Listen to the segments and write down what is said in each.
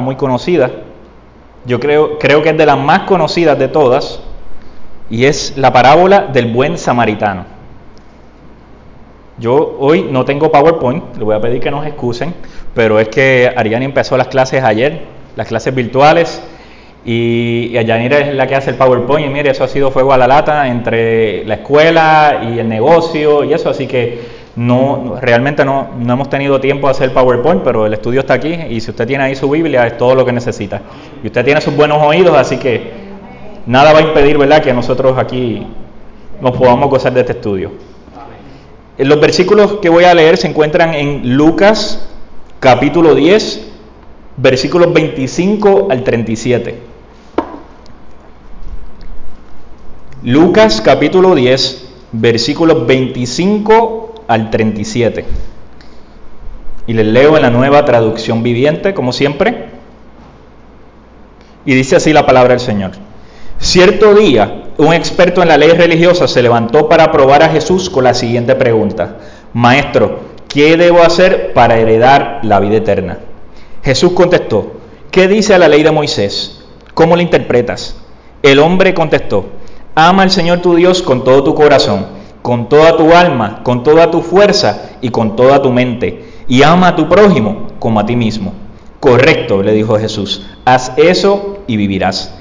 muy conocida. Yo creo, creo que es de las más conocidas de todas. Y es la parábola del buen samaritano. Yo hoy no tengo PowerPoint, le voy a pedir que nos excusen, pero es que Ariani empezó las clases ayer, las clases virtuales, y, y es la que hace el PowerPoint, y mire, eso ha sido fuego a la lata entre la escuela y el negocio y eso, así que no, realmente no, no hemos tenido tiempo de hacer PowerPoint, pero el estudio está aquí y si usted tiene ahí su Biblia es todo lo que necesita. Y usted tiene sus buenos oídos, así que nada va a impedir, ¿verdad?, que nosotros aquí nos podamos gozar de este estudio. Los versículos que voy a leer se encuentran en Lucas capítulo 10, versículos 25 al 37. Lucas capítulo 10, versículos 25 al 37. Y les leo en la nueva traducción viviente, como siempre. Y dice así la palabra del Señor. Cierto día, un experto en la ley religiosa se levantó para probar a Jesús con la siguiente pregunta. Maestro, ¿qué debo hacer para heredar la vida eterna? Jesús contestó, ¿qué dice la ley de Moisés? ¿Cómo la interpretas? El hombre contestó, ama al Señor tu Dios con todo tu corazón, con toda tu alma, con toda tu fuerza y con toda tu mente, y ama a tu prójimo como a ti mismo. Correcto, le dijo Jesús, haz eso y vivirás.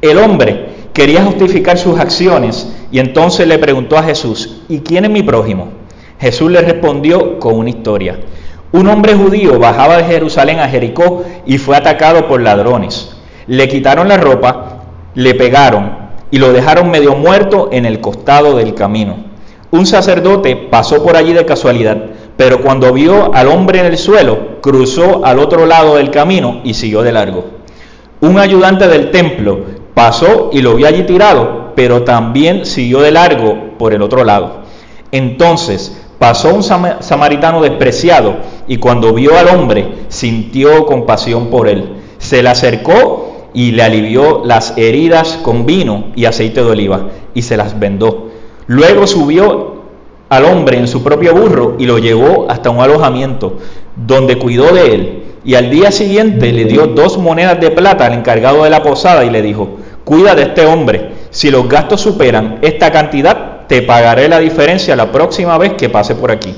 El hombre quería justificar sus acciones y entonces le preguntó a Jesús, ¿y quién es mi prójimo? Jesús le respondió con una historia. Un hombre judío bajaba de Jerusalén a Jericó y fue atacado por ladrones. Le quitaron la ropa, le pegaron y lo dejaron medio muerto en el costado del camino. Un sacerdote pasó por allí de casualidad, pero cuando vio al hombre en el suelo, cruzó al otro lado del camino y siguió de largo. Un ayudante del templo Pasó y lo vio allí tirado, pero también siguió de largo por el otro lado. Entonces pasó un samaritano despreciado y cuando vio al hombre sintió compasión por él. Se le acercó y le alivió las heridas con vino y aceite de oliva y se las vendó. Luego subió al hombre en su propio burro y lo llevó hasta un alojamiento donde cuidó de él. Y al día siguiente le dio dos monedas de plata al encargado de la posada y le dijo, cuida de este hombre, si los gastos superan esta cantidad, te pagaré la diferencia la próxima vez que pase por aquí.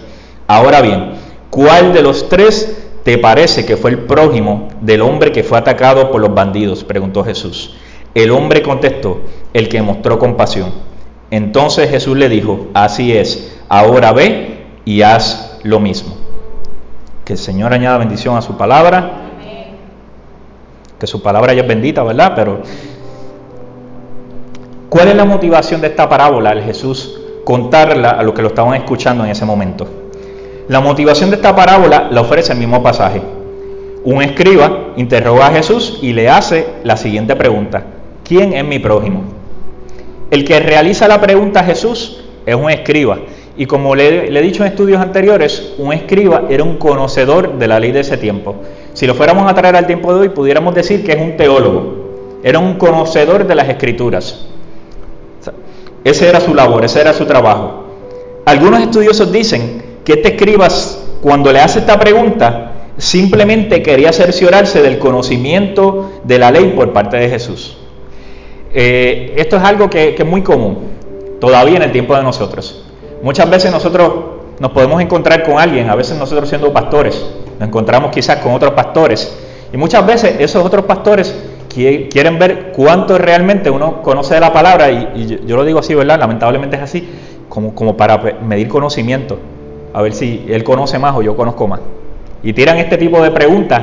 Ahora bien, ¿cuál de los tres te parece que fue el prójimo del hombre que fue atacado por los bandidos? preguntó Jesús. El hombre contestó, el que mostró compasión. Entonces Jesús le dijo, así es, ahora ve y haz lo mismo. Que el Señor añada bendición a su palabra. Que su palabra ya es bendita, ¿verdad? Pero ¿cuál es la motivación de esta parábola al Jesús contarla a los que lo estaban escuchando en ese momento? La motivación de esta parábola la ofrece el mismo pasaje. Un escriba interroga a Jesús y le hace la siguiente pregunta. ¿Quién es mi prójimo? El que realiza la pregunta a Jesús es un escriba y como le, he dicho en estudios anteriores, un escriba era un conocedor de la ley de ese tiempo. Si lo fuéramos a traer al tiempo de hoy, pudiéramos decir que es un teólogo. Era un conocedor de las escrituras. Ese era su labor, ese era su trabajo. Algunos estudiosos dicen que este escriba, cuando le hace esta pregunta, simplemente quería cerciorarse del conocimiento de la ley por parte de Jesús. Eh, esto es algo que es muy común todavía en el tiempo de nosotros. Muchas veces nosotros nos podemos encontrar con alguien, a veces nosotros siendo pastores, nos encontramos quizás con otros pastores, y muchas veces esos otros pastores quieren ver cuánto realmente uno conoce de la palabra, y, yo, lo digo así, ¿verdad? Lamentablemente es así, como, como para medir conocimiento, a ver si él conoce más o yo conozco más. Y tiran este tipo de preguntas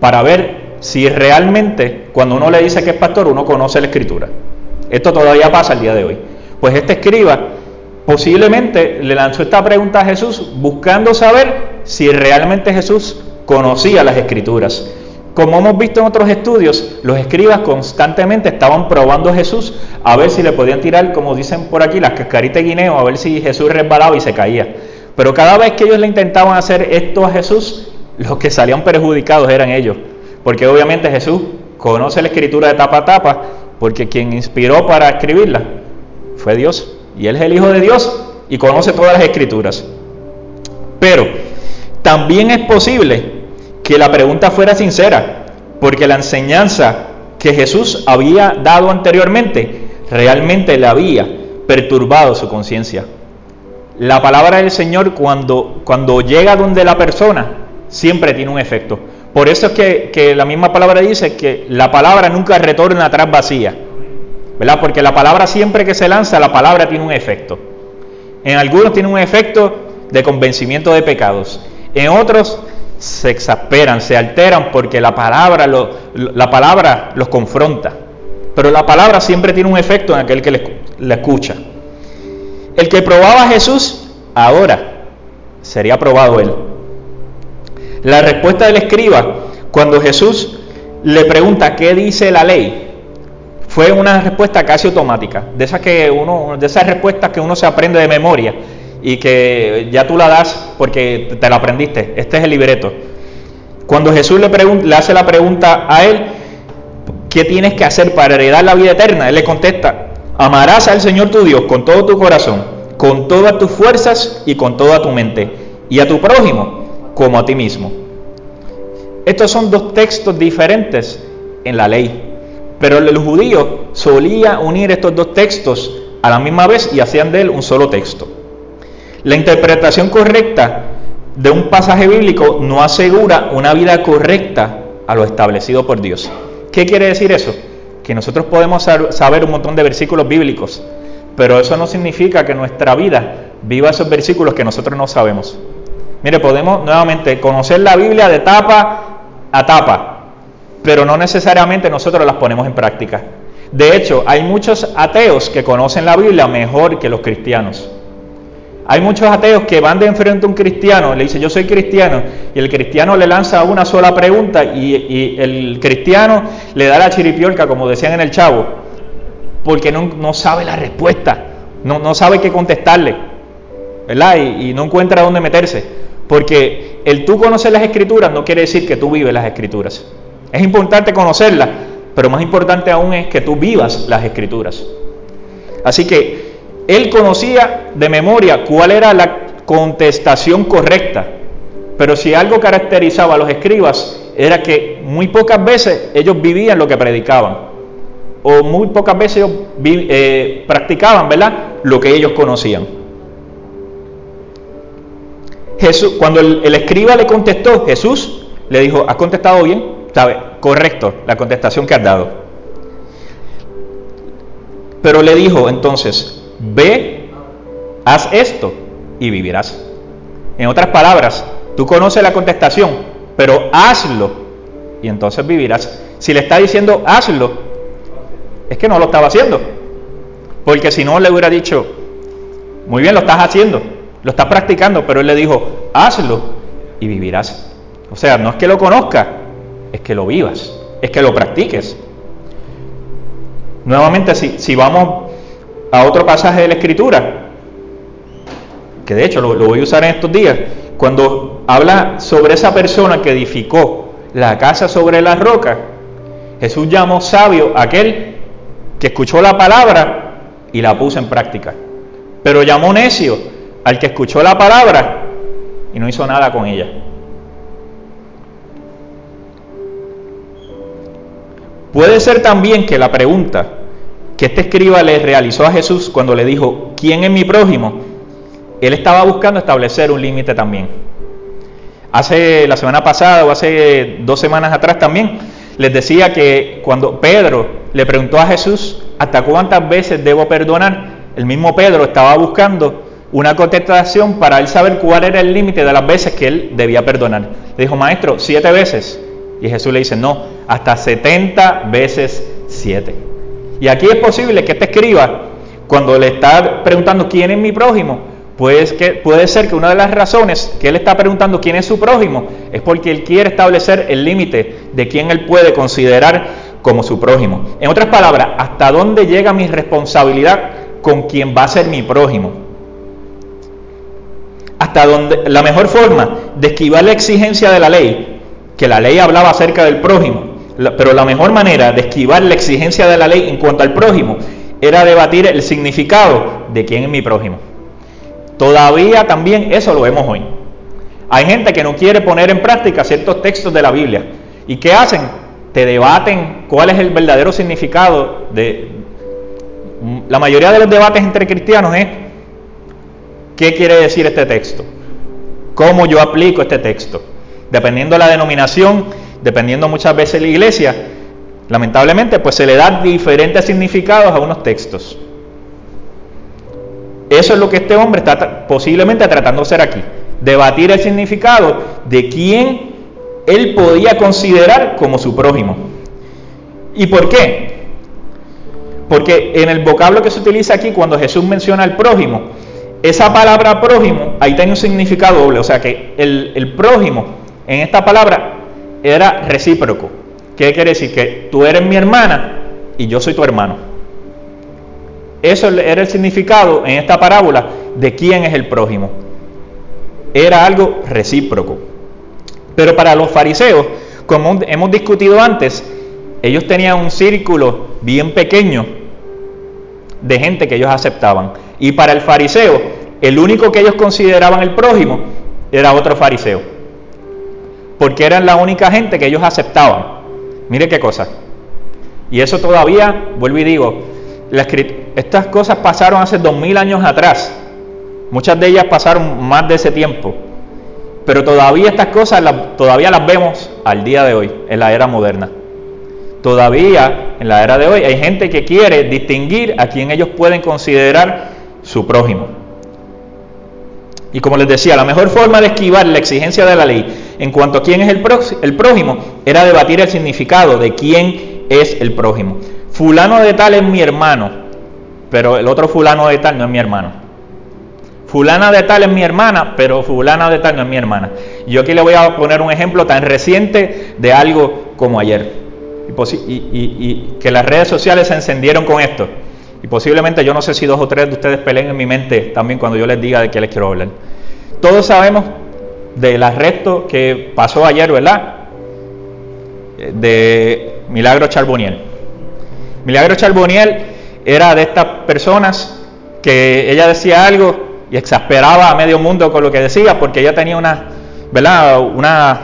para ver si realmente cuando uno le dice que es pastor, uno conoce la escritura. Esto todavía pasa el día de hoy. Pues este escriba posiblemente le lanzó esta pregunta a Jesús buscando saber si realmente Jesús conocía las escrituras. Como hemos visto en otros estudios, los escribas constantemente estaban probando a Jesús a ver si le podían tirar, como dicen por aquí, las cascaritas de guineo, a ver si Jesús resbalaba y se caía. Pero cada vez que ellos le intentaban hacer esto a Jesús, los que salían perjudicados eran ellos. Porque obviamente Jesús conoce la escritura de tapa a tapa, porque quien inspiró para escribirla fue Dios. Y Él es el Hijo de Dios y conoce todas las escrituras. Pero también es posible que la pregunta fuera sincera, porque la enseñanza que Jesús había dado anteriormente realmente le había perturbado su conciencia. La palabra del Señor cuando, cuando llega donde la persona siempre tiene un efecto. Por eso es que, la misma palabra dice que la palabra nunca retorna atrás vacía. ¿Verdad? Porque la palabra siempre que se lanza, la palabra tiene un efecto. En algunos tiene un efecto de convencimiento de pecados. En otros se exasperan, se alteran porque la palabra, la palabra los confronta. Pero la palabra siempre tiene un efecto en aquel que le, escucha. El que probaba a Jesús, ahora sería probado él. La respuesta del escriba, cuando Jesús le pregunta qué dice la ley, fue una respuesta casi automática, de esas que uno, de esas respuestas que uno se aprende de memoria y que ya tú la das porque te la aprendiste. Este es el libreto. Cuando Jesús le, le hace la pregunta a él, ¿qué tienes que hacer para heredar la vida eterna? Él le contesta, amarás al Señor tu Dios con todo tu corazón, con todas tus fuerzas y con toda tu mente, y a tu prójimo como a ti mismo. Estos son dos textos diferentes en la ley, pero el judío solía unir estos dos textos a la misma vez y hacían de él un solo texto. La interpretación correcta de un pasaje bíblico no asegura una vida correcta a lo establecido por Dios. ¿Qué quiere decir eso? Que nosotros podemos saber un montón de versículos bíblicos, pero eso no significa que nuestra vida viva esos versículos que nosotros no sabemos. Mire, podemos nuevamente conocer la Biblia de tapa a tapa, pero no necesariamente nosotros las ponemos en práctica. De hecho, hay muchos ateos que conocen la Biblia mejor que los cristianos. Hay muchos ateos que van de enfrente a un cristiano, le dice yo soy cristiano, y el cristiano le lanza una sola pregunta y, el cristiano le da la chiripiolca, como decían en el chavo, porque no, sabe la respuesta, no, sabe qué contestarle, ¿verdad? Y no encuentra dónde meterse, porque el tú conocer las escrituras no quiere decir que tú vives las escrituras. Es importante conocerlas, pero más importante aún es que tú vivas las escrituras. Así que él conocía de memoria cuál era la contestación correcta, pero si algo caracterizaba a los escribas era que muy pocas veces ellos vivían lo que predicaban, o muy pocas veces ellos eh, practicaban, ¿verdad? Lo que ellos conocían. Jesús, cuando el, escriba le contestó, Jesús le dijo, ¿has contestado bien? ¿Sabe? Correcto, la contestación que has dado. Pero le dijo entonces, ve, haz esto y vivirás. En otras palabras, tú conoces la contestación, pero hazlo y entonces vivirás. Si le está diciendo hazlo, es que no lo estaba haciendo. Porque si no le hubiera dicho, muy bien, lo estás haciendo, lo estás practicando, pero él le dijo, hazlo y vivirás. O sea, no es que lo conozca, es que lo vivas, es que lo practiques. Nuevamente, si, si vamos a otro pasaje de la Escritura, que de hecho lo, voy a usar en estos días, cuando habla sobre esa persona que edificó la casa sobre la roca, Jesús llamó sabio a aquel que escuchó la palabra y la puso en práctica. Pero llamó necio al que escuchó la palabra y no hizo nada con ella. Puede ser también que la pregunta que este escriba le realizó a Jesús cuando le dijo, ¿quién es mi prójimo? Él estaba buscando establecer un límite también. Hace la semana pasada o hace dos semanas atrás también les decía que cuando Pedro le preguntó a Jesús, ¿hasta cuántas veces debo perdonar? El mismo Pedro estaba buscando una contestación para él saber cuál era el límite de las veces que él debía perdonar. Le dijo, maestro, siete veces. Y Jesús le dice, no, hasta setenta veces siete. Y aquí es posible que este escriba, cuando le está preguntando quién es mi prójimo, pues que, puede ser que una de las razones que él está preguntando quién es su prójimo es porque él quiere establecer el límite de quién él puede considerar como su prójimo. En otras palabras, ¿hasta dónde llega mi responsabilidad con quien va a ser mi prójimo? Hasta donde la mejor forma de esquivar la exigencia de la ley, que la ley hablaba acerca del prójimo, pero la mejor manera de esquivar la exigencia de la ley en cuanto al prójimo era debatir el significado de quién es mi prójimo. Todavía también eso lo vemos hoy. Hay gente que no quiere poner en práctica ciertos textos de la Biblia. ¿Y qué hacen? te debaten cuál es el verdadero significado de... La mayoría de los debates entre cristianos es qué quiere decir este texto, cómo yo aplico este texto. Dependiendo de la denominación, dependiendo muchas veces de la iglesia, lamentablemente pues se le da diferentes significados a unos textos. Eso es lo que este hombre está posiblemente tratando de hacer aquí, debatir el significado de quién él podía considerar como su prójimo. ¿Y por qué? Porque en el vocablo que se utiliza aquí, cuando Jesús menciona al prójimo, esa palabra prójimo ahí tiene un significado doble, o sea que el, el prójimo en esta palabra era recíproco. ¿Qué quiere decir? Que tú eres mi hermana y yo soy tu hermano. Eso era el significado en esta parábola de quién es el prójimo. Era algo recíproco. Pero para los fariseos, como hemos discutido antes, ellos tenían un círculo bien pequeño de gente que ellos aceptaban. Y para el fariseo, el único que ellos consideraban el prójimo era otro fariseo. Porque eran la única gente que ellos aceptaban. Mire qué cosa. Y eso todavía, vuelvo y digo, estas cosas pasaron hace dos mil años atrás. Muchas de ellas pasaron más de ese tiempo. Pero todavía estas cosas todavía las vemos al día de hoy, en la era moderna. Todavía en la era de hoy hay gente que quiere distinguir a quien ellos pueden considerar su prójimo. Y como les decía, la mejor forma de esquivar la exigencia de la ley en cuanto a quién es el, el prójimo era debatir el significado de quién es el prójimo. Fulano de tal es mi hermano, pero el otro fulano de tal no es mi hermano. Fulana de tal es mi hermana, pero fulana de tal no es mi hermana. Yo aquí le voy a poner un ejemplo tan reciente de algo como ayer. Y, que las redes sociales se encendieron con esto. Y posiblemente yo no sé si dos o tres de ustedes peleen en mi mente también cuando yo les diga de qué les quiero hablar. Todos sabemos del arresto que pasó ayer, ¿verdad? De Milagro Charboniel. Milagro Charboniel era de estas personas que ella decía algo y exasperaba a medio mundo con lo que decía porque ella tenía una, ¿verdad? una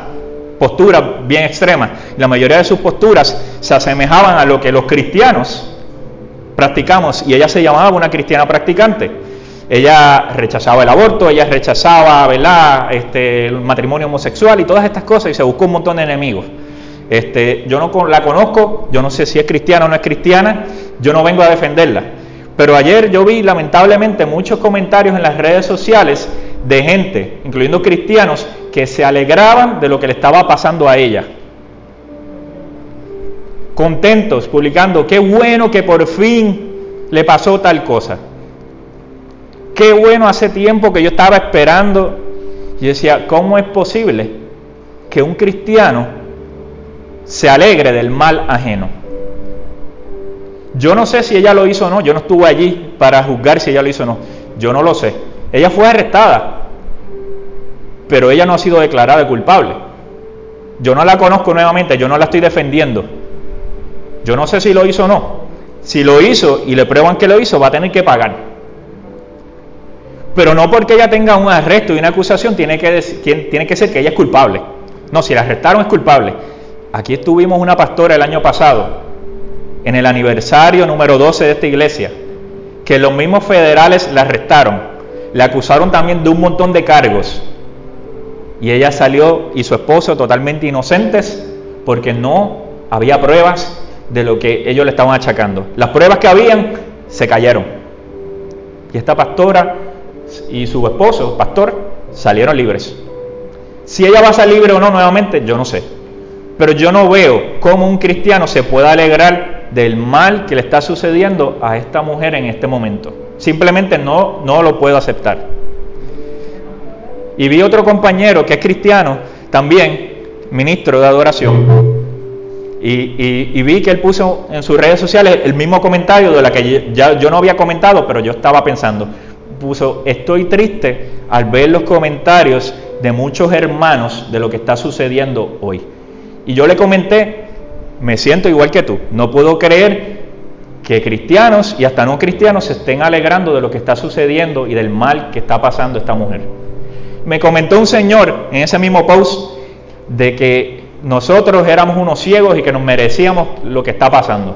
postura bien extrema. La mayoría de sus posturas se asemejaban a lo que los cristianos practicamos y ella se llamaba una cristiana practicante. Ella rechazaba el aborto, ella rechazaba. Este, el matrimonio homosexual y todas estas cosas y se buscó un montón de enemigos. Este, yo no la conozco, yo no sé si es cristiana o no es cristiana, yo no vengo a defenderla. Pero ayer yo vi lamentablemente muchos comentarios en las redes sociales de gente, incluyendo cristianos, que se alegraban de lo que le estaba pasando a ella. Contentos, publicando, qué bueno que por fin le pasó tal cosa. Qué bueno hace tiempo que yo estaba esperando. Y decía, ¿cómo es posible que un cristiano se alegre del mal ajeno? Yo no sé si ella lo hizo o no, yo no estuve allí para juzgar si ella lo hizo o no, yo no lo sé. Ella fue arrestada, pero ella no ha sido declarada culpable. Yo no la conozco nuevamente, yo no la estoy defendiendo. Yo no sé si lo hizo o no. Si lo hizo y le prueban que lo hizo, va a tener que pagar. Pero no porque ella tenga un arresto y una acusación tiene que, tiene que ser que ella es culpable. No, si la arrestaron es culpable. Aquí estuvimos una pastora el año pasado en el aniversario número 12 de esta iglesia, que los mismos federales la arrestaron, le acusaron también de un montón de cargos, y ella salió y su esposo totalmente inocentes porque no había pruebas de lo que ellos le estaban achacando. Las pruebas que habían se cayeron. Y esta pastora y su esposo, pastor, salieron libres. Si ella va a salir libre o no nuevamente, yo no sé. Pero yo no veo cómo un cristiano se pueda alegrar del mal que le está sucediendo a esta mujer en este momento. Simplemente no, no lo puedo aceptar. Y vi otro compañero que es cristiano, también ministro de adoración, y, vi que él puso en sus redes sociales el mismo comentario de la que ya yo no había comentado, pero yo estaba pensando. Puso, estoy triste al ver los comentarios de muchos hermanos de lo que está sucediendo hoy. Y yo le comenté me siento igual que tú. No puedo creer que cristianos y hasta no cristianos se estén alegrando de lo que está sucediendo y del mal que está pasando esta mujer. Me comentó un señor en ese mismo post de que nosotros éramos unos ciegos y que nos merecíamos lo que está pasando.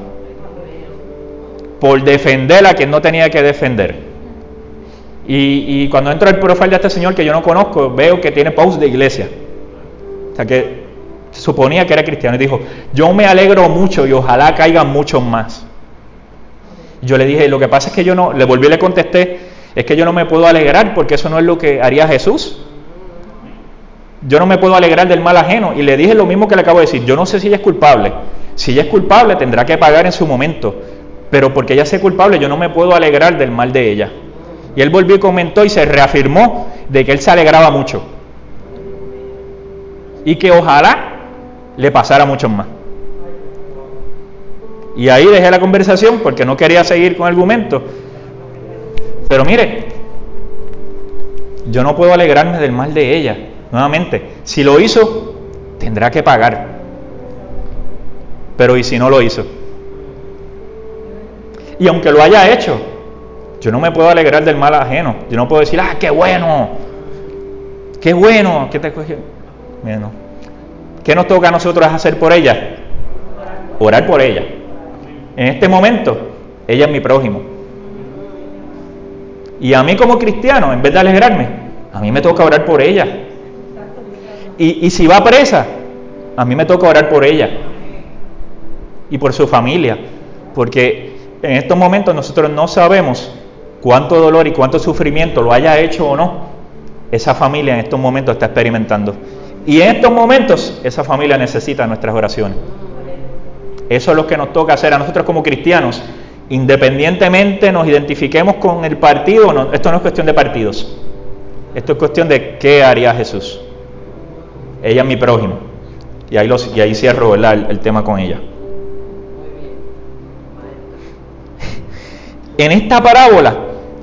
Por defender a quien no tenía que defender. Y, cuando entro al profile de este señor que yo no conozco, veo que tiene post de iglesia. O sea que suponía que era cristiano y dijo, yo me alegro mucho y ojalá caigan muchos más. Yo le dije, lo que pasa es que yo no, le volví y le contesté, es que yo no me puedo alegrar porque eso no es lo que haría Jesús. Yo no me puedo alegrar del mal ajeno. Y le dije lo mismo que le acabo de decir, yo no sé si ella es culpable. Si ella es culpable tendrá que pagar en su momento. Pero porque ella sea culpable yo no me puedo alegrar del mal de ella. Y él volvió y comentó y se reafirmó de que él se alegraba mucho. Y que ojalá le pasara mucho más. Y ahí dejé la conversación porque no quería seguir con argumentos. Pero mire, yo no puedo alegrarme del mal de ella. Nuevamente, si lo hizo, tendrá que pagar. Pero ¿y si no lo hizo? Y aunque lo haya hecho, yo no me puedo alegrar del mal ajeno. Yo no puedo decir, ah, qué bueno, qué bueno, ¿qué te Bueno, ¿qué nos toca a nosotros hacer por ella? Orar por ella. En este momento, ella es mi prójimo. Y a mí como cristiano, en vez de alegrarme, a mí me toca orar por ella. Y, si va presa, a mí me toca orar por ella y por su familia. Porque en estos momentos nosotros no sabemos cuánto dolor y cuánto sufrimiento lo haya hecho o no, esa familia en estos momentos está experimentando. Y en estos momentos esa familia necesita nuestras oraciones. Eso es lo que nos toca hacer a nosotros como cristianos, independientemente nos identifiquemos con el partido no. Esto no es cuestión de partidos. Esto es cuestión de qué haría Jesús. Ella es mi prójimo. Y ahí, los, y cierro el tema con ella. En esta parábola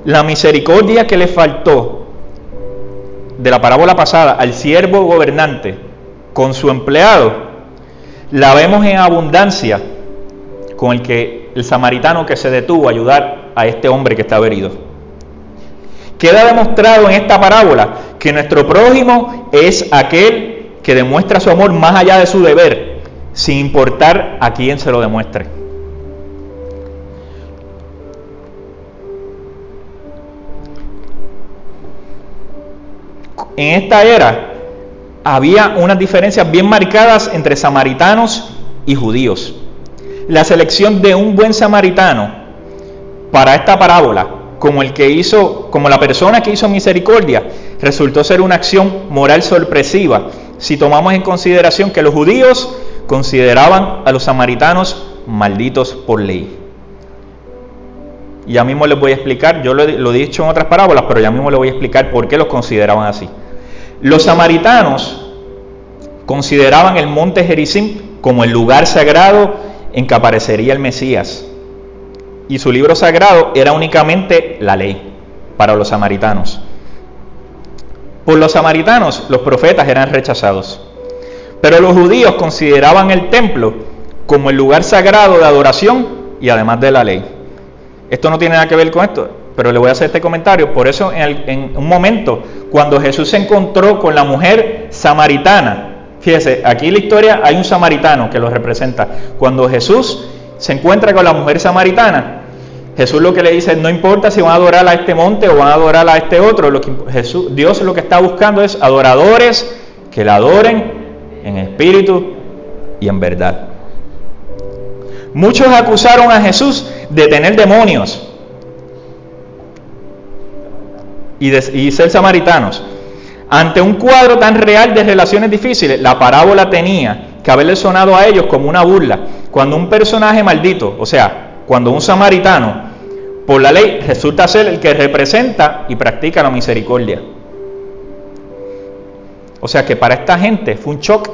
la misericordia que le faltó de la parábola pasada al siervo gobernante con su empleado, la vemos en abundancia con el que el samaritano que se detuvo a ayudar a este hombre que estaba herido. Queda demostrado en esta parábola que nuestro prójimo es aquel que demuestra su amor más allá de su deber, sin importar a quién se lo demuestre. en esta era había unas diferencias bien marcadas entre samaritanos y judíos. La selección de un buen samaritano para esta parábola, como el que hizo, como la persona que hizo misericordia, resultó ser una acción moral sorpresiva si tomamos en consideración que los judíos consideraban a los samaritanos malditos por ley. Ya mismo les voy a explicar, yo lo, he dicho en otras parábolas, pero ya mismo les voy a explicar por qué los consideraban así. Los samaritanos consideraban el monte Gerizim como el lugar sagrado en que aparecería el Mesías. Y su libro sagrado era únicamente la ley para los samaritanos. Por los samaritanos los profetas eran rechazados. Pero los judíos consideraban el templo como el lugar sagrado de adoración y además de la ley. Esto no tiene nada que ver con esto pero le voy a hacer este comentario. Por eso en, un momento, cuando Jesús se encontró con la mujer samaritana, fíjese, aquí en la historia hay un samaritano que lo representa. Cuando Jesús se encuentra con la mujer samaritana, Jesús lo que le dice, no importa si van a adorar a este monte o van a adorar a este otro, Dios lo que está buscando es adoradores que la adoren en espíritu y en verdad. Muchos acusaron a Jesús de tener demonios, y, ser samaritanos. Ante un cuadro tan real de relaciones difíciles, la parábola tenía que haberle sonado a ellos como una burla. Cuando un personaje maldito, o sea, cuando un samaritano, por la ley, resulta ser el que representa y practica la misericordia. O sea que para esta gente fue un shock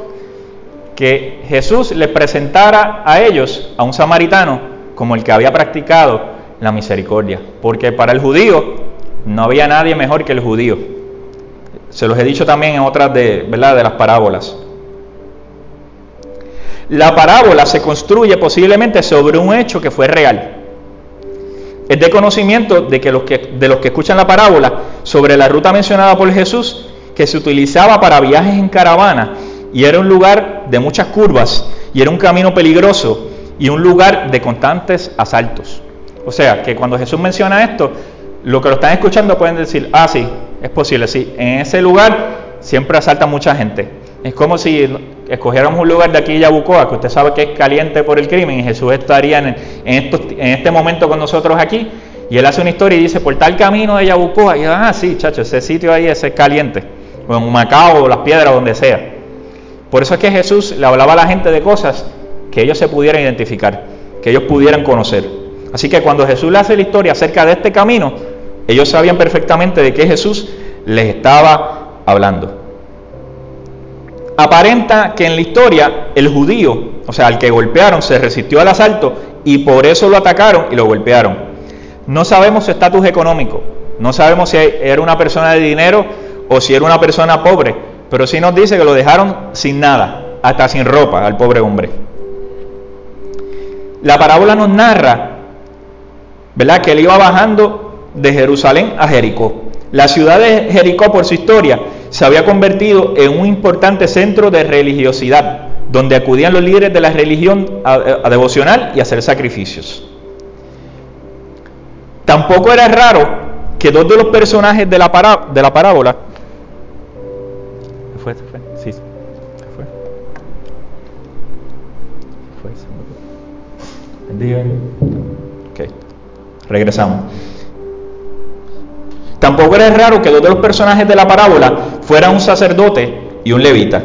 que Jesús les presentara a ellos, a un samaritano, como el que había practicado la misericordia. Porque para el judío no había nadie mejor que el judío. Se los he dicho también en otras de, ¿verdad? de las parábolas. La parábola se construye posiblemente sobre un hecho que fue real. Es de conocimiento de que los que, de los que escuchan la parábola sobre la ruta mencionada por Jesús, que se utilizaba para viajes en caravana y era un lugar de muchas curvas y era un camino peligroso y un lugar de constantes asaltos. O sea, que cuando Jesús menciona esto, lo que lo están escuchando pueden decir, ah, sí, es posible, sí, en ese lugar siempre asalta mucha gente. Es como si escogiéramos un lugar de aquí, Yabucoa, que usted sabe que es caliente por el crimen, y Jesús estaría en, en, en este momento con nosotros aquí, y él hace una historia y dice, por tal camino de Yabucoa, y ah, sí, chacho, ese sitio ahí ese es caliente, o en Macao, las piedras, donde sea. Por eso es que Jesús le hablaba a la gente de cosas que ellos se pudieran identificar, que ellos pudieran conocer. Así que cuando Jesús le hace la historia acerca de este camino, ellos sabían perfectamente de qué Jesús les estaba hablando. Aparenta que en la historia el judío, o sea, el que golpearon, se resistió al asalto y por eso lo atacaron y lo golpearon. No sabemos su estatus económico, no sabemos si era una persona de dinero o si era una persona pobre, pero sí nos dice que lo dejaron sin nada, hasta sin ropa al pobre hombre. La parábola nos narra, ¿verdad?, que él iba bajando de Jerusalén a Jericó. La ciudad de Jericó, por su historia, se había convertido en un importante centro de religiosidad, donde acudían los líderes de la religión a, devocional y a hacer sacrificios. Tampoco era raro que dos de los personajes de la, de la parábola fue, fue, sí, fue. Ok, regresamos. Tampoco era raro que dos de los personajes de la parábola fueran un sacerdote y un levita.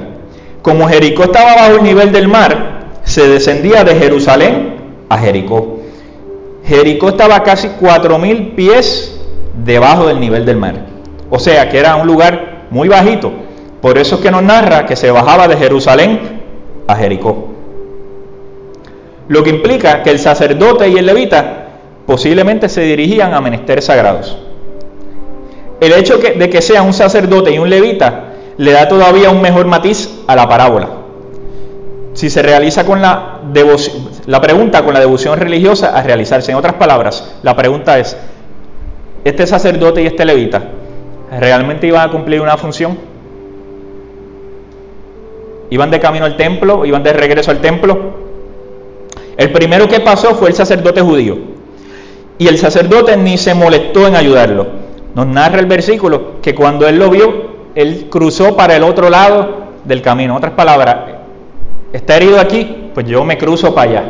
Como Jericó estaba bajo el nivel del mar, se descendía de Jerusalén a Jericó. Jericó estaba casi 4.000 pies debajo del nivel del mar. O sea que era un lugar muy bajito. Por eso es que nos narra que se bajaba de Jerusalén a Jericó. Lo que implica que el sacerdote y el levita posiblemente se dirigían a menesteres sagrados. El hecho de que sea un sacerdote y un levita le da todavía un mejor matiz a la parábola. Si se realiza con la devoción, la pregunta con la devoción religiosa a realizarse. En otras palabras, la pregunta es, ¿este sacerdote y este levita realmente iban a cumplir una función? ¿Iban de camino al templo? ¿Iban de regreso al templo? El primero que pasó fue el sacerdote judío. Y el sacerdote ni se molestó en ayudarlo. Nos narra el versículo que cuando él lo vio, él cruzó para el otro lado del camino. Otras palabras, está herido aquí, pues yo me cruzo para allá.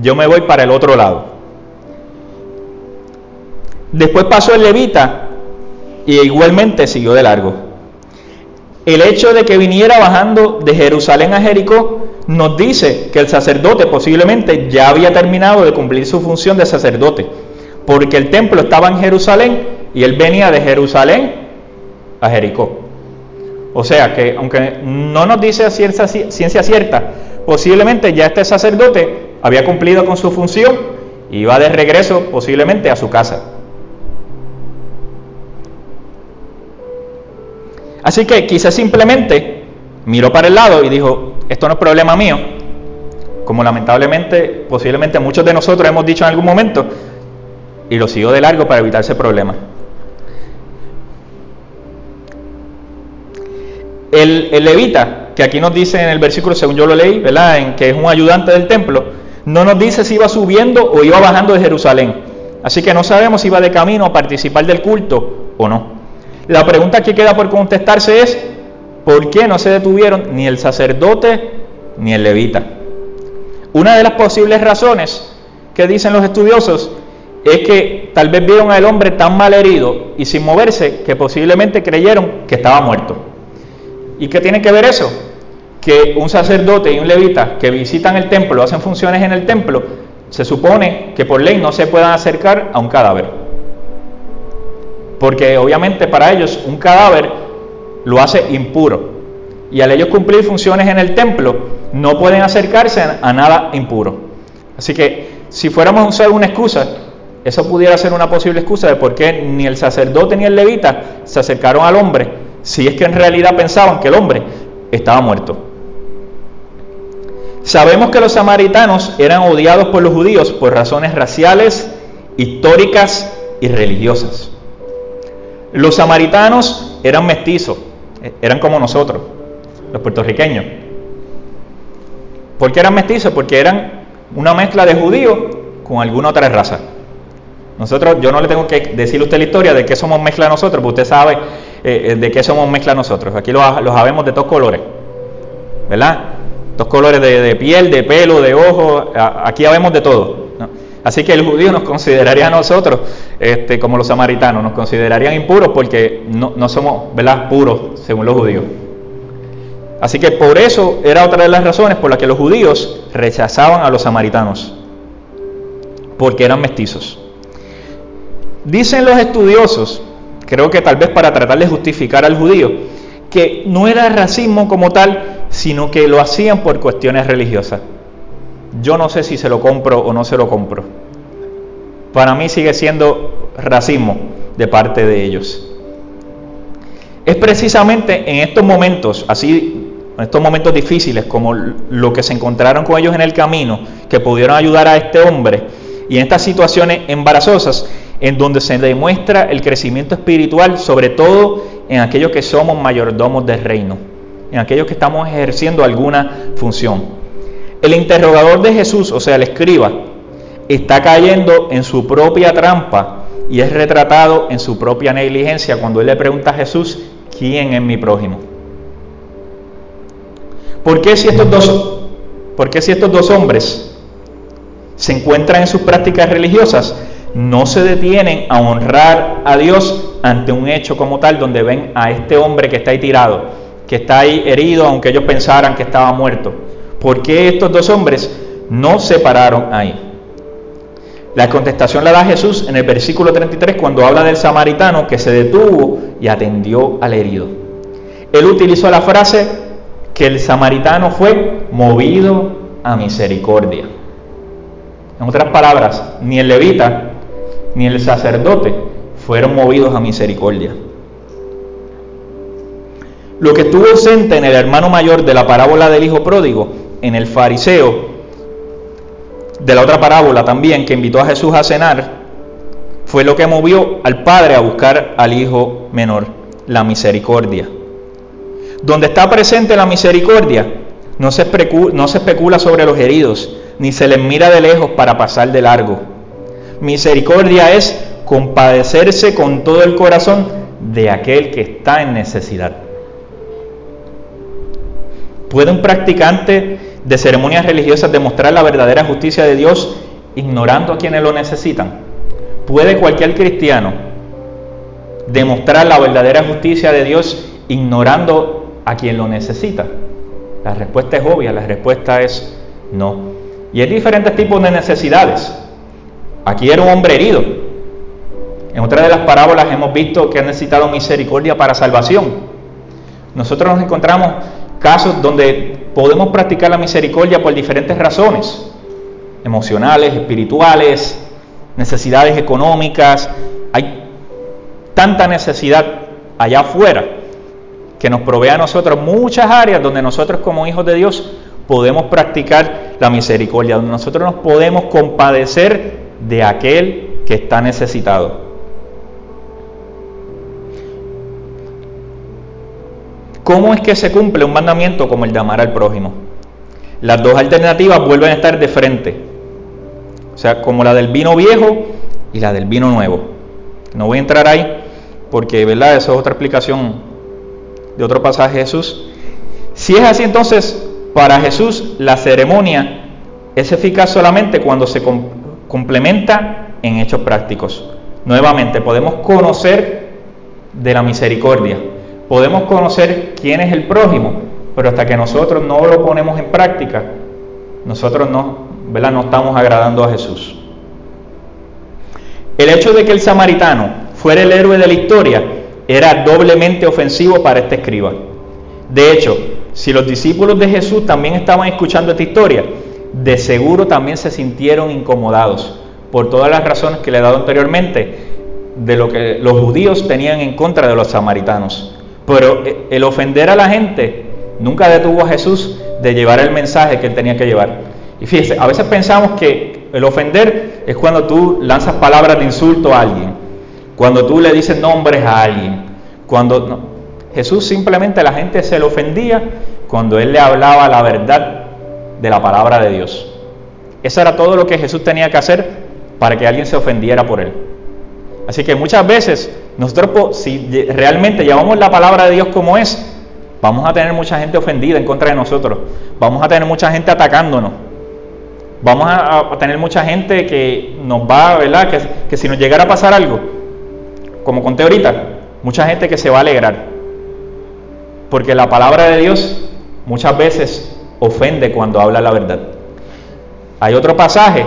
Yo me voy para el otro lado. Después pasó el levita y igualmente siguió de largo. El hecho de que viniera bajando de Jerusalén a Jericó nos dice que el sacerdote posiblemente ya había terminado de cumplir su función de sacerdote, porque el templo estaba en Jerusalén y él venía de Jerusalén a Jericó. O sea que, aunque no nos dice ciencia, ciencia cierta, posiblemente ya este sacerdote había cumplido con su función y iba de regreso posiblemente a su casa. Así que quizás simplemente miró para el lado y dijo, esto no es problema mío, como lamentablemente, posiblemente muchos de nosotros hemos dicho en algún momento, y lo siguió de largo para evitar ese El, levita, que aquí nos dice en el versículo, según yo lo leí, ¿verdad? En que es un ayudante del templo, no nos dice si iba subiendo o iba bajando de Jerusalén. Así que no sabemos si iba de camino a participar del culto o no. La pregunta que queda por contestarse es, ¿por qué no se detuvieron ni el sacerdote ni el levita? Una de las posibles razones que dicen los estudiosos es que tal vez vieron al hombre tan mal herido y sin moverse que posiblemente creyeron que estaba muerto. ¿Y qué tiene que ver eso? Que un sacerdote y un levita que visitan el templo, hacen funciones en el templo, se supone que por ley no se puedan acercar a un cadáver. Porque obviamente para ellos un cadáver lo hace impuro. Y al ellos cumplir funciones en el templo, no pueden acercarse a nada impuro. Así que si fuéramos a usar una excusa, eso pudiera ser una posible excusa de por qué ni el sacerdote ni el levita se acercaron al hombre si es que en realidad pensaban que el hombre estaba muerto. Sabemos que los samaritanos eran odiados por los judíos por razones raciales, históricas y religiosas. Los samaritanos eran mestizos, eran como nosotros. los puertorriqueños. ¿Por qué eran mestizos? Porque eran una mezcla de judíos con alguna otra raza. Nosotros, yo no le tengo que decir a usted la historia de qué somos mezcla nosotros, porque usted sabe eh, eh, de qué somos mezcla nosotros. Aquí los, sabemos de todos colores, ¿verdad? Dos colores de, piel, de pelo, de ojos, aquí sabemos de todo. Así que el judío nos consideraría a nosotros, este, como los samaritanos, nos considerarían impuros porque no, no somos, ¿verdad?, puros según los judíos. Así que por eso era otra de las razones por las que los judíos rechazaban a los samaritanos, porque eran mestizos. Dicen los estudiosos, creo que tal vez para tratar de justificar al judío, que no era racismo como tal, sino que lo hacían por cuestiones religiosas. Yo no sé si se lo compro o no se lo compro. Para mí sigue siendo racismo de parte de ellos. Es precisamente en estos momentos, así en estos momentos difíciles, como lo que se encontraron con ellos en el camino, que pudieron ayudar a este hombre, y en estas situaciones embarazosas, en donde se demuestra el crecimiento espiritual, sobre todo en aquellos que somos mayordomos del reino, en aquellos que estamos ejerciendo alguna función. El interrogador de Jesús, o sea, el escriba, está cayendo en su propia trampa y es retratado en su propia negligencia cuando él le pregunta a Jesús, ¿quién es mi prójimo? ¿Por qué si estos dos, por si estos dos hombres se encuentran en sus prácticas religiosas, no se detienen a honrar a Dios ante un hecho como tal donde ven a este hombre que está ahí tirado, que está ahí herido aunque ellos pensaran que estaba muerto? ¿Por qué estos dos hombres no se pararon ahí? La contestación la da Jesús en el versículo 33 cuando habla del samaritano que se detuvo y atendió al herido. Él utilizó la frase que el samaritano fue movido a misericordia. En otras palabras, ni el levita ni el sacerdote fueron movidos a misericordia. Lo que estuvo ausente en el hermano mayor de la parábola del hijo pródigo, en el fariseo, de la otra parábola también, que invitó a Jesús a cenar, fue lo que movió al padre a buscar al hijo menor, la misericordia. Donde está presente la misericordia, no se, especula, sobre los heridos, ni se les mira de lejos para pasar de largo. Misericordia es compadecerse con todo el corazón de aquel que está en necesidad. ¿Puede un practicante de ceremonias religiosas demostrar la verdadera justicia de Dios ignorando a quienes lo necesitan? ¿Puede cualquier cristiano demostrar la verdadera justicia de Dios ignorando a quien lo necesita? La respuesta es obvia, la respuesta es no. Y hay diferentes tipos de necesidades. Aquí era un hombre herido. En otra de las parábolas hemos visto que ha necesitado misericordia para salvación. Nosotros nos encontramos casos donde podemos practicar la misericordia por diferentes razones, emocionales, espirituales, necesidades económicas. Hay tanta necesidad allá afuera que nos provee a nosotros muchas áreas donde nosotros como hijos de Dios podemos practicar la misericordia, donde nosotros nos podemos compadecer de aquel que está necesitado. ¿Cómo es que se cumple un mandamiento como el de amar al prójimo? Las dos alternativas vuelven a estar de frente. O sea, como la del vino viejo y la del vino nuevo. No voy a entrar ahí porque, ¿verdad? Eso es otra explicación de otro pasaje de Jesús. Si es así, entonces, para Jesús la ceremonia es eficaz solamente cuando se complementa en hechos prácticos. Nuevamente, podemos conocer de la misericordia, podemos conocer quién es el prójimo, pero hasta que nosotros no lo ponemos en práctica, nosotros no, ¿verdad? no estamos agradando a Jesús. El hecho de que el samaritano fuera el héroe de la historia era doblemente ofensivo para este escriba. De hecho, si los discípulos de Jesús también estaban escuchando esta historia, de seguro también se sintieron incomodados por todas las razones que le he dado anteriormente de lo que los judíos tenían en contra de los samaritanos. Pero el ofender a la gente nunca detuvo a Jesús de llevar el mensaje que él tenía que llevar. Y fíjese, a veces pensamos que el ofender es cuando tú lanzas palabras de insulto a alguien. Cuando tú le dices nombres a alguien, cuando Jesús simplemente la gente se le ofendía cuando él le hablaba la verdad de la palabra de Dios. Eso era todo lo que Jesús tenía que hacer para que alguien se ofendiera por él. Así que muchas veces nosotros, si realmente llevamos la palabra de Dios como es, vamos a tener mucha gente ofendida en contra de nosotros. Vamos a tener mucha gente atacándonos. Vamos a, tener mucha gente que nos va, ¿verdad? Que, que si nos llegara a pasar algo, como conté ahorita, mucha gente que se va a alegrar. Porque la palabra de Dios muchas veces ofende cuando habla la verdad. Hay otro pasaje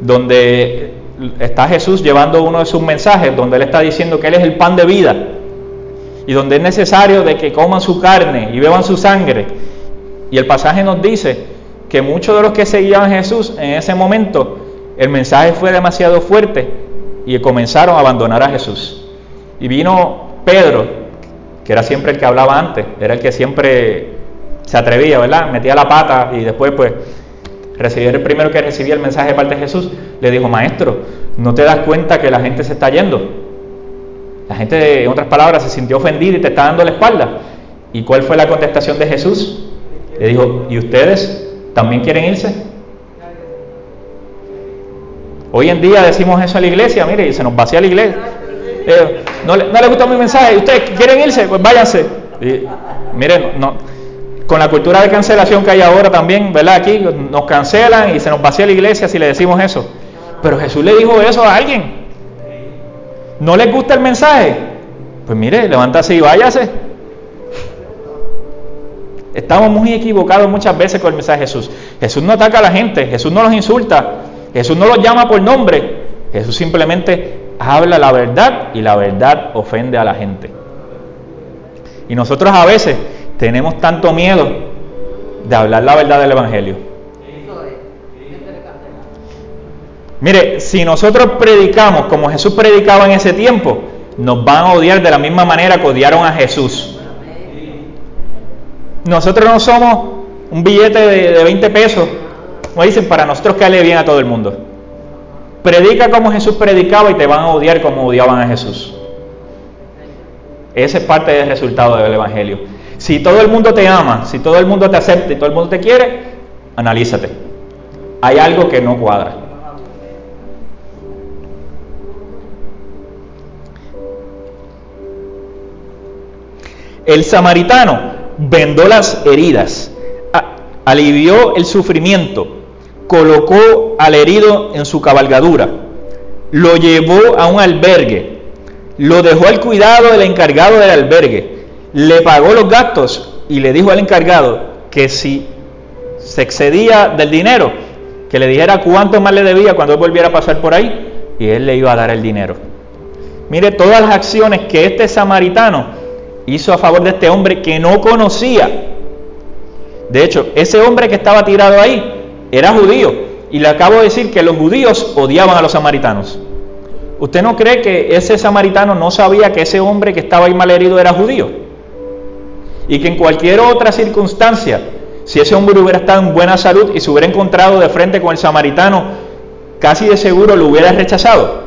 donde está Jesús llevando uno de sus mensajes, donde él está diciendo que él es el pan de vida y donde es necesario de que coman su carne y beban su sangre. Y el pasaje nos dice que muchos de los que seguían a Jesús en ese momento, el mensaje fue demasiado fuerte y comenzaron a abandonar a Jesús. Y vino Pedro, que era siempre el que hablaba antes, era el que siempre se atrevía, ¿verdad? Metía la pata y después pues recibía el primero que recibía el mensaje de parte de Jesús, le dijo, maestro, ¿no te das cuenta que la gente se está yendo? La gente, en otras palabras, se sintió ofendida y te está dando la espalda. ¿Y cuál fue la contestación de Jesús? Le dijo, ¿y ustedes también quieren irse? Hoy en día decimos eso a la iglesia, mire, y se nos vacía la iglesia. Eh, no, le, no mi mensaje, ¿ustedes quieren irse? Pues váyanse. miren, no, con la cultura de cancelación que hay ahora también, ¿verdad? Aquí nos cancelan y se nos vacía la iglesia si le decimos eso. Pero Jesús le dijo eso a alguien. ¿No les gusta el mensaje? Pues mire, levántase y váyase. Estamos muy equivocados muchas veces con el mensaje de Jesús. Jesús no ataca a la gente, Jesús no los insulta, Jesús no los llama por nombre. Jesús simplemente habla la verdad y la verdad ofende a la gente. Y nosotros a veces tenemos tanto miedo de hablar la verdad del Evangelio. Mire, si nosotros predicamos como Jesús predicaba en ese tiempo, nos van a odiar de la misma manera que odiaron a Jesús. Nosotros no somos un billete de, 20 pesos, como dicen, para nosotros caerle bien a todo el mundo. Predica como Jesús predicaba y te van a odiar como odiaban a Jesús. Ese es parte del resultado del Evangelio. Si todo el mundo te ama, si todo el mundo te acepta y todo el mundo te quiere, analízate. Hay algo que no cuadra. El samaritano vendó las heridas, alivió el sufrimiento, colocó al herido en su cabalgadura, lo llevó a un albergue, lo dejó al cuidado del encargado del albergue, le pagó los gastos y le dijo al encargado que si se excedía del dinero, que le dijera cuánto más le debía cuando él volviera a pasar por ahí y él le iba a dar el dinero. Mire todas las acciones que este samaritano hizo a favor de este hombre que no conocía. De hecho, ese hombre que estaba tirado ahí era judío y le acabo de decir que los judíos odiaban a los samaritanos. ¿Usted no cree que ese samaritano no sabía que ese hombre que estaba ahí malherido era judío? Y que en cualquier otra circunstancia, si ese hombre hubiera estado en buena salud y se hubiera encontrado de frente con el samaritano, casi de seguro lo hubiera rechazado.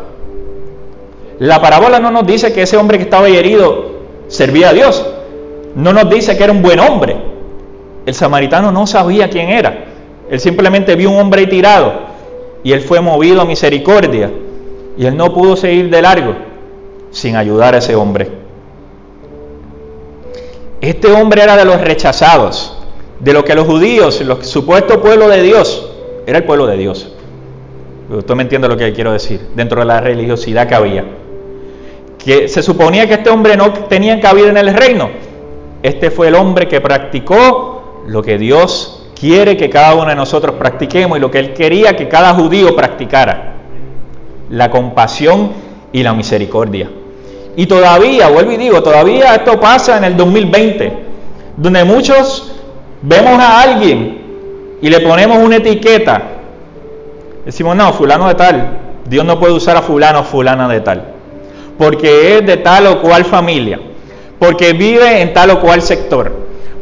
La parábola no nos dice que ese hombre que estaba herido servía a Dios, no nos dice que era un buen hombre. El samaritano no sabía quién era, él simplemente vio un hombre tirado y él fue movido a misericordia y él no pudo seguir de largo sin ayudar a ese hombre. Este hombre era de los rechazados, de lo que los judíos, el supuesto pueblo de Dios, era el pueblo de Dios. Usted me entiende lo que quiero decir, dentro de la religiosidad que había. Que se suponía que este hombre no tenía cabida en el reino. Este fue el hombre que practicó lo que Dios quiere que cada uno de nosotros practiquemos y lo que Él quería que cada judío practicara. La compasión y la misericordia. Y todavía, vuelvo y digo, todavía esto pasa en el 2020, donde muchos vemos a alguien y le ponemos una etiqueta. Decimos, no, fulano de tal. Dios no puede usar a fulano o fulana de tal. Porque es de tal o cual familia. Porque vive en tal o cual sector.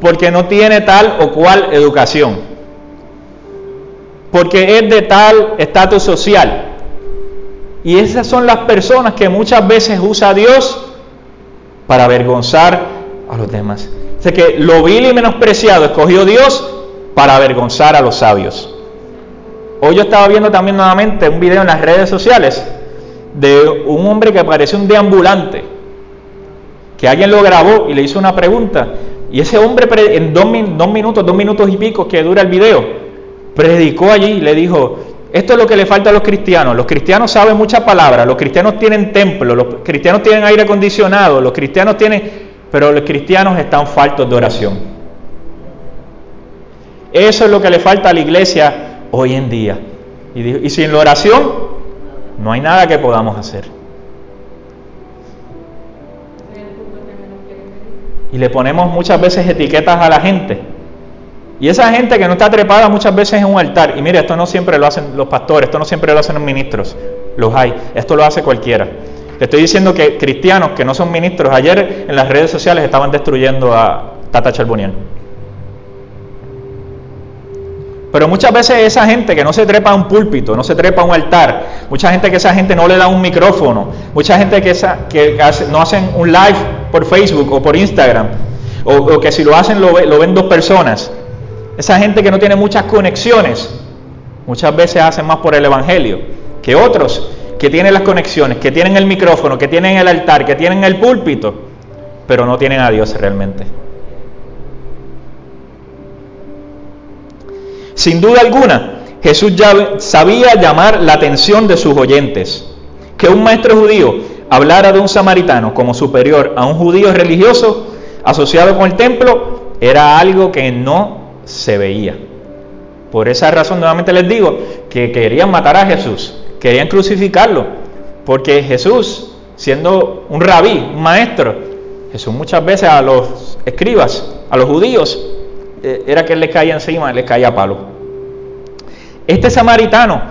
Porque no tiene tal o cual educación. Porque es de tal estatus social y esas son las personas que muchas veces usa Dios para avergonzar a los demás. O que lo vil y menospreciado escogió Dios para avergonzar a los sabios. Hoy yo estaba viendo también nuevamente un video en las redes sociales de un hombre que parece un deambulante, que alguien lo grabó y le hizo una pregunta. Y ese hombre en dos, dos minutos, dos minutos y pico que dura el video, predicó allí y le dijo, esto es lo que le falta a los cristianos. Los cristianos saben muchas palabras, los cristianos tienen templo, los cristianos tienen aire acondicionado, los cristianos tienen... Pero los cristianos están faltos de oración. Eso es lo que le falta a la iglesia hoy en día. Y, y sin la oración no hay nada que podamos hacer. Y le ponemos muchas veces etiquetas a la gente. Y esa gente que no está trepada muchas veces en un altar, y mire, esto no siempre lo hacen los pastores, esto no siempre lo hacen los ministros, los hay, esto lo hace cualquiera. Le estoy diciendo que cristianos que no son ministros, ayer en las redes sociales estaban destruyendo a Tata Charboniel. Pero muchas veces esa gente que no se trepa a un púlpito, no se trepa a un altar, mucha gente que esa gente no le da un micrófono, mucha gente que, esa, que no hacen un live por Facebook o por Instagram, o, que si lo hacen lo ven dos personas, esa gente que no tiene muchas conexiones, muchas veces hacen más por el Evangelio que otros que tienen las conexiones, que tienen el micrófono, que tienen el altar, que tienen el púlpito, pero no tienen a Dios realmente. Sin duda alguna, Jesús ya sabía llamar la atención de sus oyentes. Que un maestro judío hablara de un samaritano como superior a un judío religioso asociado con el templo era algo que no se veía. Por esa razón nuevamente les digo que querían matar a Jesús, querían crucificarlo, porque Jesús, siendo un rabí, un maestro, Jesús muchas veces a los escribas, a los judíos, eh, era que él les caía encima, les caía palo. Este samaritano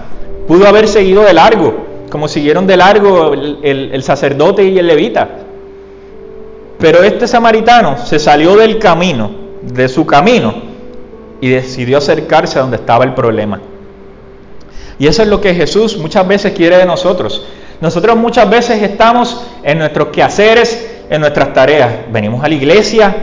pudo haber seguido de largo, como siguieron de largo el sacerdote y el levita. Pero este samaritano se salió del camino, de su camino, y decidió acercarse a donde estaba el problema. Y eso es lo que Jesús muchas veces quiere de nosotros. Nosotros muchas veces estamos en nuestros quehaceres, en nuestras tareas. Venimos a la iglesia,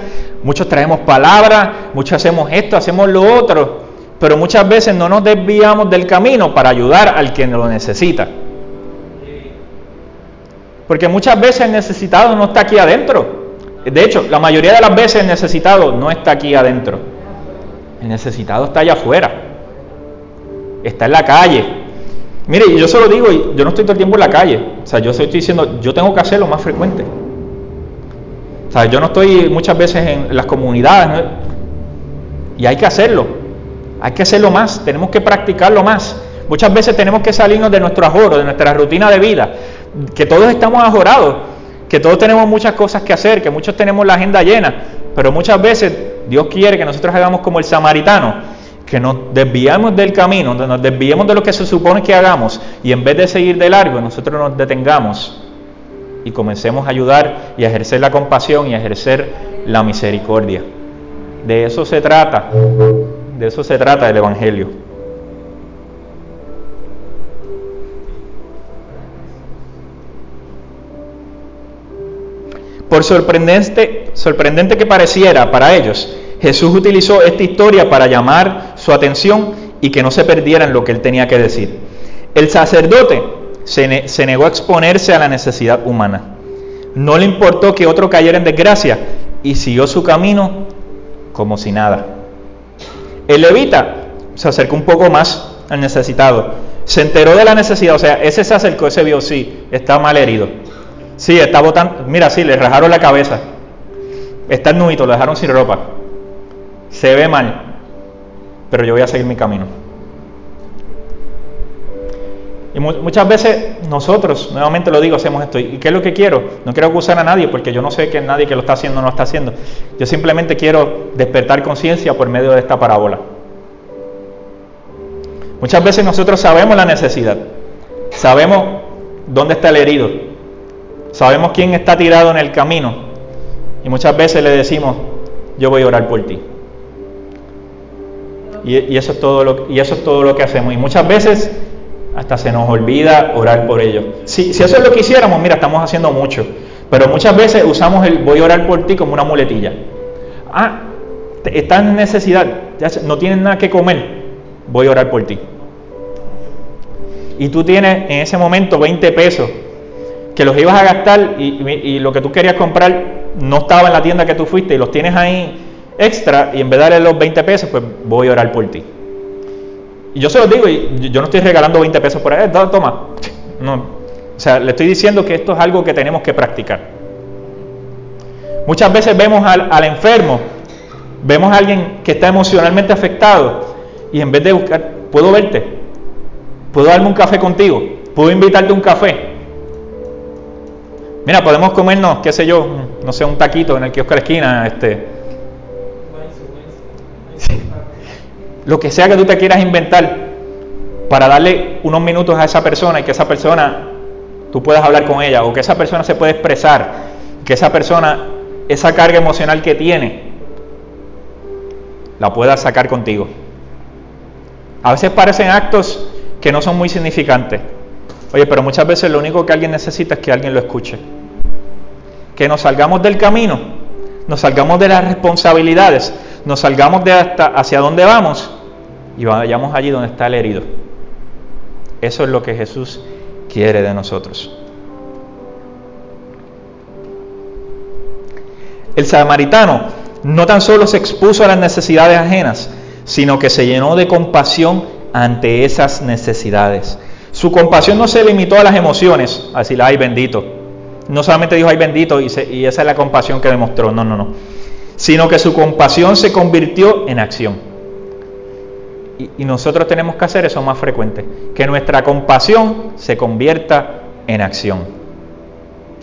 muchos traemos palabras, muchos hacemos esto, hacemos lo otro, pero muchas veces no nos desviamos del camino para ayudar al que lo necesita. Porque muchas veces el necesitado no está aquí adentro. De hecho, la mayoría de las veces el necesitado no está aquí adentro. El necesitado está allá afuera. Está en la calle. Mire, yo se lo digo, yo no estoy todo el tiempo en la calle. O sea, yo estoy diciendo, yo tengo que hacerlo más frecuente. O sea, yo no estoy muchas veces en las comunidades. Y hay que hacerlo. Hay que hacerlo más. Tenemos que practicarlo más. Muchas veces tenemos que salirnos de nuestro ajoro, de nuestra rutina de vida. Que todos estamos ajorados. Que todos tenemos muchas cosas que hacer. Que muchos tenemos la agenda llena. Pero muchas veces Dios quiere que nosotros hagamos como el samaritano, que nos desviamos del camino, nos desviemos de lo que se supone que hagamos y en vez de seguir de largo, nosotros nos detengamos y comencemos a ayudar y a ejercer la compasión y a ejercer la misericordia. De eso se trata, de eso se trata el Evangelio. Por sorprendente, que pareciera para ellos, Jesús utilizó esta historia para llamar su atención y que no se perdieran lo que él tenía que decir. El sacerdote se, negó a exponerse a la necesidad humana. No le importó que otro cayera en desgracia y siguió su camino como si nada. El levita se acercó un poco más al necesitado. Se enteró de la necesidad, o sea, ese se acercó, ese vio, sí, está mal herido. Sí, está botando, mira, sí, le rajaron la cabeza. Está nuito, lo dejaron sin ropa se ve mal, pero yo voy a seguir mi camino. Y muchas veces nosotros, nuevamente lo digo, hacemos esto. ¿Y qué es lo que quiero? No quiero acusar a nadie porque yo no sé que nadie que lo está haciendo no lo está haciendo. Yo simplemente quiero despertar conciencia por medio de esta parábola. Muchas veces nosotros sabemos la necesidad, sabemos dónde está el herido, sabemos quién está tirado en el camino y muchas veces le decimos, yo voy a orar por ti. Y, eso es todo lo, que hacemos. Y muchas veces hasta se nos olvida orar por ellos. Si, eso es lo que hiciéramos, mira, estamos haciendo mucho. Pero muchas veces usamos el voy a orar por ti como una muletilla. Ah, estás en necesidad, no tienes nada que comer, voy a orar por ti. Y tú tienes en ese momento 20 pesos que los ibas a gastar y, lo que tú querías comprar no estaba en la tienda que tú fuiste y los tienes ahí extra y en vez de darle los 20 pesos, pues voy a orar por ti. Y yo se los digo, y yo no estoy regalando 20 pesos por ahí, toma. No. O sea, le estoy diciendo que esto es algo que tenemos que practicar. Muchas veces vemos al, enfermo, vemos a alguien que está emocionalmente afectado y en vez de buscar, puedo verte, puedo darme un café contigo, puedo invitarte a un café. Mira, podemos comernos, qué sé yo, no sé, un taquito en el kiosco de la esquina, este, lo que sea que tú te quieras inventar para darle unos minutos a esa persona y que esa persona tú puedas hablar con ella o que esa persona se pueda expresar, que esa persona esa carga emocional que tiene la pueda sacar contigo. A veces parecen actos que no son muy significantes. Oye, pero muchas veces lo único que alguien necesita es que alguien lo escuche. Que nos salgamos del camino, nos salgamos de las responsabilidades, nos salgamos de hasta hacia dónde vamos y vayamos allí donde está el herido. Eso es lo que Jesús quiere de nosotros. El samaritano no tan solo se expuso a las necesidades ajenas, sino que se llenó de compasión ante esas necesidades. Su compasión no se limitó a las emociones, a decir, ay bendito. No solamente dijo, ay bendito, y, esa es la compasión que demostró, no, no, no. Sino que su compasión se convirtió en acción. Y, nosotros tenemos que hacer eso más frecuente, que nuestra compasión se convierta en acción.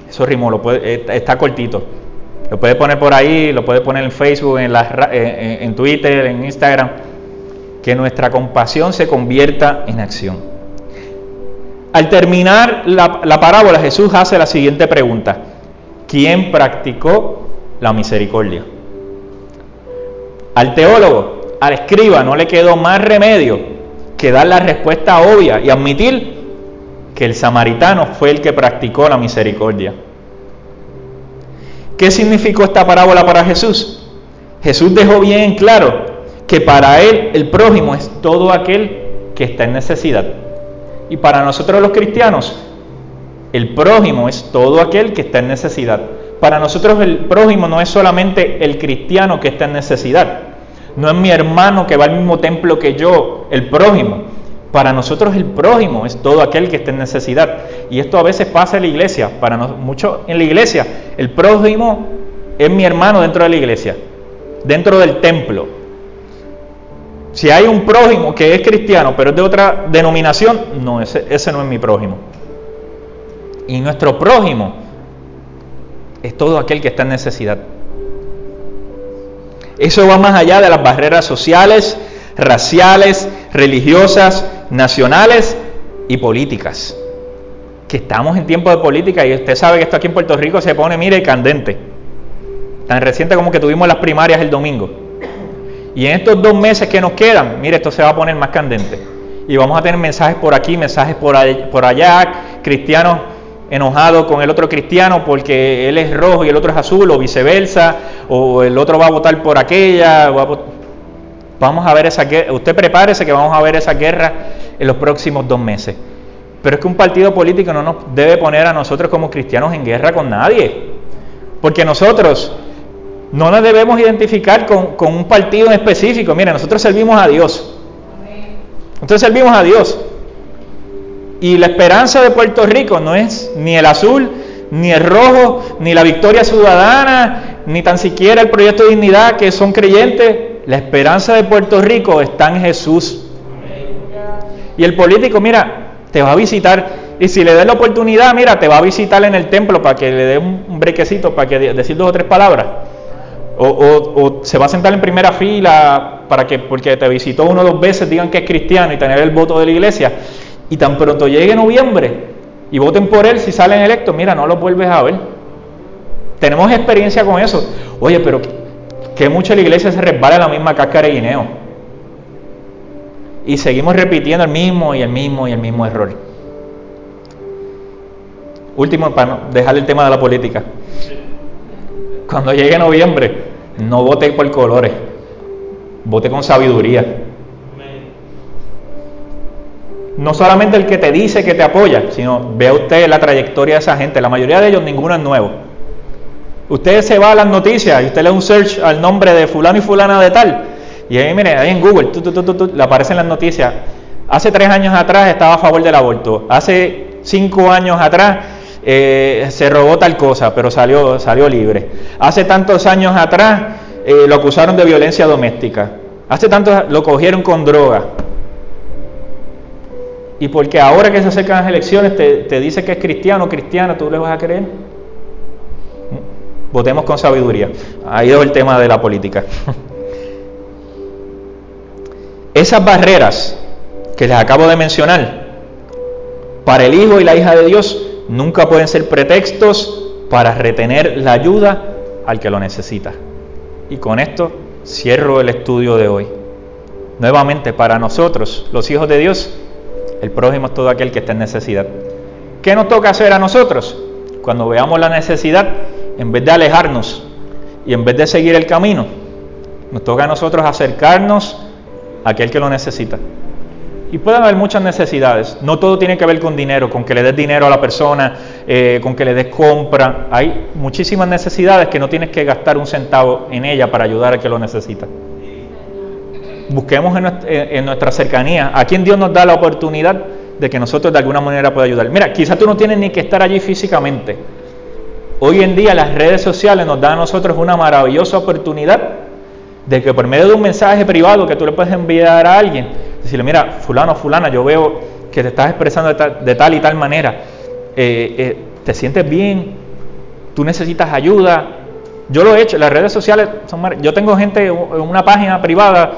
Eso ritmo lo puede, eh, está cortito. Lo puede poner por ahí, lo puede poner en Facebook, en, en, Twitter, en Instagram. Que nuestra compasión se convierta en acción. Al terminar la, la parábola, Jesús hace la siguiente pregunta. ¿Quién practicó la misericordia? Al teólogo, al escriba no le quedó más remedio que dar la respuesta obvia y admitir que el samaritano fue el que practicó la misericordia. ¿Qué significó esta parábola para Jesús? Jesús dejó bien claro que para él el prójimo es todo aquel que está en necesidad. Y para nosotros los cristianos, el prójimo es todo aquel que está en necesidad. Para nosotros el prójimo no es solamente el cristiano que está en necesidad, no es mi hermano que va al mismo templo que yo, el prójimo. Para nosotros el prójimo es todo aquel que está en necesidad. Y esto a veces pasa en la iglesia. Para mucho en la iglesia, el prójimo es mi hermano dentro de la iglesia, dentro del templo. Si hay un prójimo que es cristiano, pero es de otra denominación, no, ese, ese no es mi prójimo. Y nuestro prójimo es todo aquel que está en necesidad. Eso va más allá de las barreras sociales, raciales, religiosas, nacionales y políticas. Que estamos en tiempo de política y usted sabe que esto aquí en Puerto Rico se pone, mire, candente. Tan reciente como que tuvimos las primarias el domingo. Y en estos dos meses que nos quedan, mire, esto se va a poner más candente. Y vamos a tener mensajes por aquí, mensajes por allá, cristianos enojado con el otro cristiano porque él es rojo y el otro es azul o viceversa, o el otro va a votar por aquella. Vamos a ver esa guerra, usted prepárese que vamos a ver esa guerra en los próximos dos meses. Pero es que un partido político no nos debe poner a nosotros como cristianos en guerra con nadie, porque nosotros no nos debemos identificar con, un partido en específico. Mire, nosotros servimos a Dios. Nosotros servimos a Dios. Y la esperanza de Puerto Rico no es ni el azul, ni el rojo, ni la victoria ciudadana, ni tan siquiera el proyecto de dignidad que son creyentes. La esperanza de Puerto Rico está en Jesús. Y el político, mira, te va a visitar. Y si le das la oportunidad, mira, te va a visitar en el templo para que le dé un brequecito, para que decir dos o tres palabras. O, o, se va a sentar en primera fila para que, porque te visitó uno o dos veces, digan que es cristiano y tener el voto de la iglesia. Y tan pronto llegue noviembre y voten por él si salen electos, mira, no lo vuelves a ver. Tenemos experiencia con eso. Oye, pero que mucho la iglesia se resbala en la misma cáscara de guineo. Y seguimos repitiendo el mismo y el mismo y el mismo error. Último, para dejar el tema de la política. Cuando llegue noviembre, no vote por colores, vote con sabiduría. No solamente el que te dice que te apoya, sino vea usted la trayectoria de esa gente. La mayoría de ellos, ninguno es nuevo. Usted se va a las noticias y usted le da un search al nombre de fulano y fulana de tal. Y ahí, mire, ahí en Google, le aparecen las noticias. Hace tres años atrás estaba a favor del aborto. Hace cinco años atrás eh, se robó tal cosa, pero salió, salió libre. Hace tantos años atrás eh, lo acusaron de violencia doméstica. Hace tantos lo cogieron con droga. Y porque ahora que se acercan las elecciones te, te dice que es cristiano o cristiana, ¿tú le vas a creer? Votemos con sabiduría. Ahí es el tema de la política. Esas barreras que les acabo de mencionar, para el hijo y la hija de Dios, nunca pueden ser pretextos para retener la ayuda al que lo necesita. Y con esto cierro el estudio de hoy. Nuevamente, para nosotros, los hijos de Dios, el prójimo es todo aquel que está en necesidad. ¿Qué nos toca hacer a nosotros? Cuando veamos la necesidad, en vez de alejarnos y en vez de seguir el camino, nos toca a nosotros acercarnos a aquel que lo necesita. Y pueden haber muchas necesidades. No todo tiene que ver con dinero, con que le des dinero a la persona, eh, con que le des compra. Hay muchísimas necesidades que no tienes que gastar un centavo en ella para ayudar a que lo necesita. Busquemos en nuestra, cercanía a quien Dios nos da la oportunidad de que nosotros de alguna manera pueda ayudar. Mira, quizás tú no tienes ni que estar allí físicamente. Hoy en día las redes sociales nos dan a nosotros una maravillosa oportunidad de que por medio de un mensaje privado que tú le puedes enviar a alguien, decirle, mira, fulano, fulana, yo veo que te estás expresando de tal, y tal manera, eh, eh, te sientes bien, tú necesitas ayuda. Yo lo he hecho, las redes sociales son yo tengo gente en una página privada,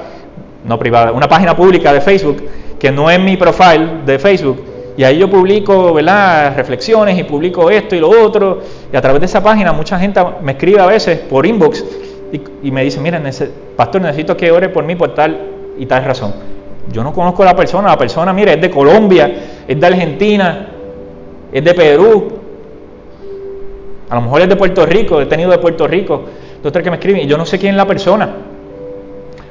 no privada, una página pública de Facebook, que no es mi profile de Facebook, y ahí yo publico ¿verdad? reflexiones y publico esto y lo otro, y a través de esa página mucha gente me escribe a veces por inbox y, me dice, mira, pastor, necesito que ore por mí por tal y tal razón. Yo no conozco a la persona, la persona, mira, es de Colombia, es de Argentina, es de Perú, a lo mejor es de Puerto Rico, he tenido de Puerto Rico, doctor que me escriben, y yo no sé quién es la persona.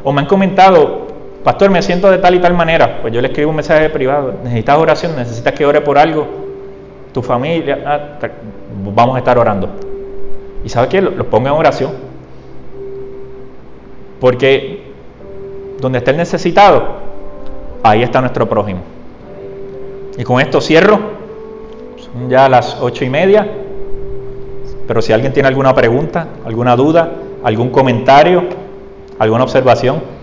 O me han comentado, pastor, me siento de tal y tal manera. Pues yo le escribo un mensaje privado, necesitas oración, necesitas que ore por algo, tu familia, ah, vamos a estar orando. ¿Y sabe qué? Los pongo en oración. Porque donde está el necesitado, ahí está nuestro prójimo. Y con esto cierro. Son ya las ocho y media. Pero si alguien tiene alguna pregunta, alguna duda, algún comentario, alguna observación.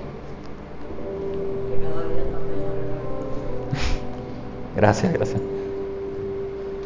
Gracias, gracias.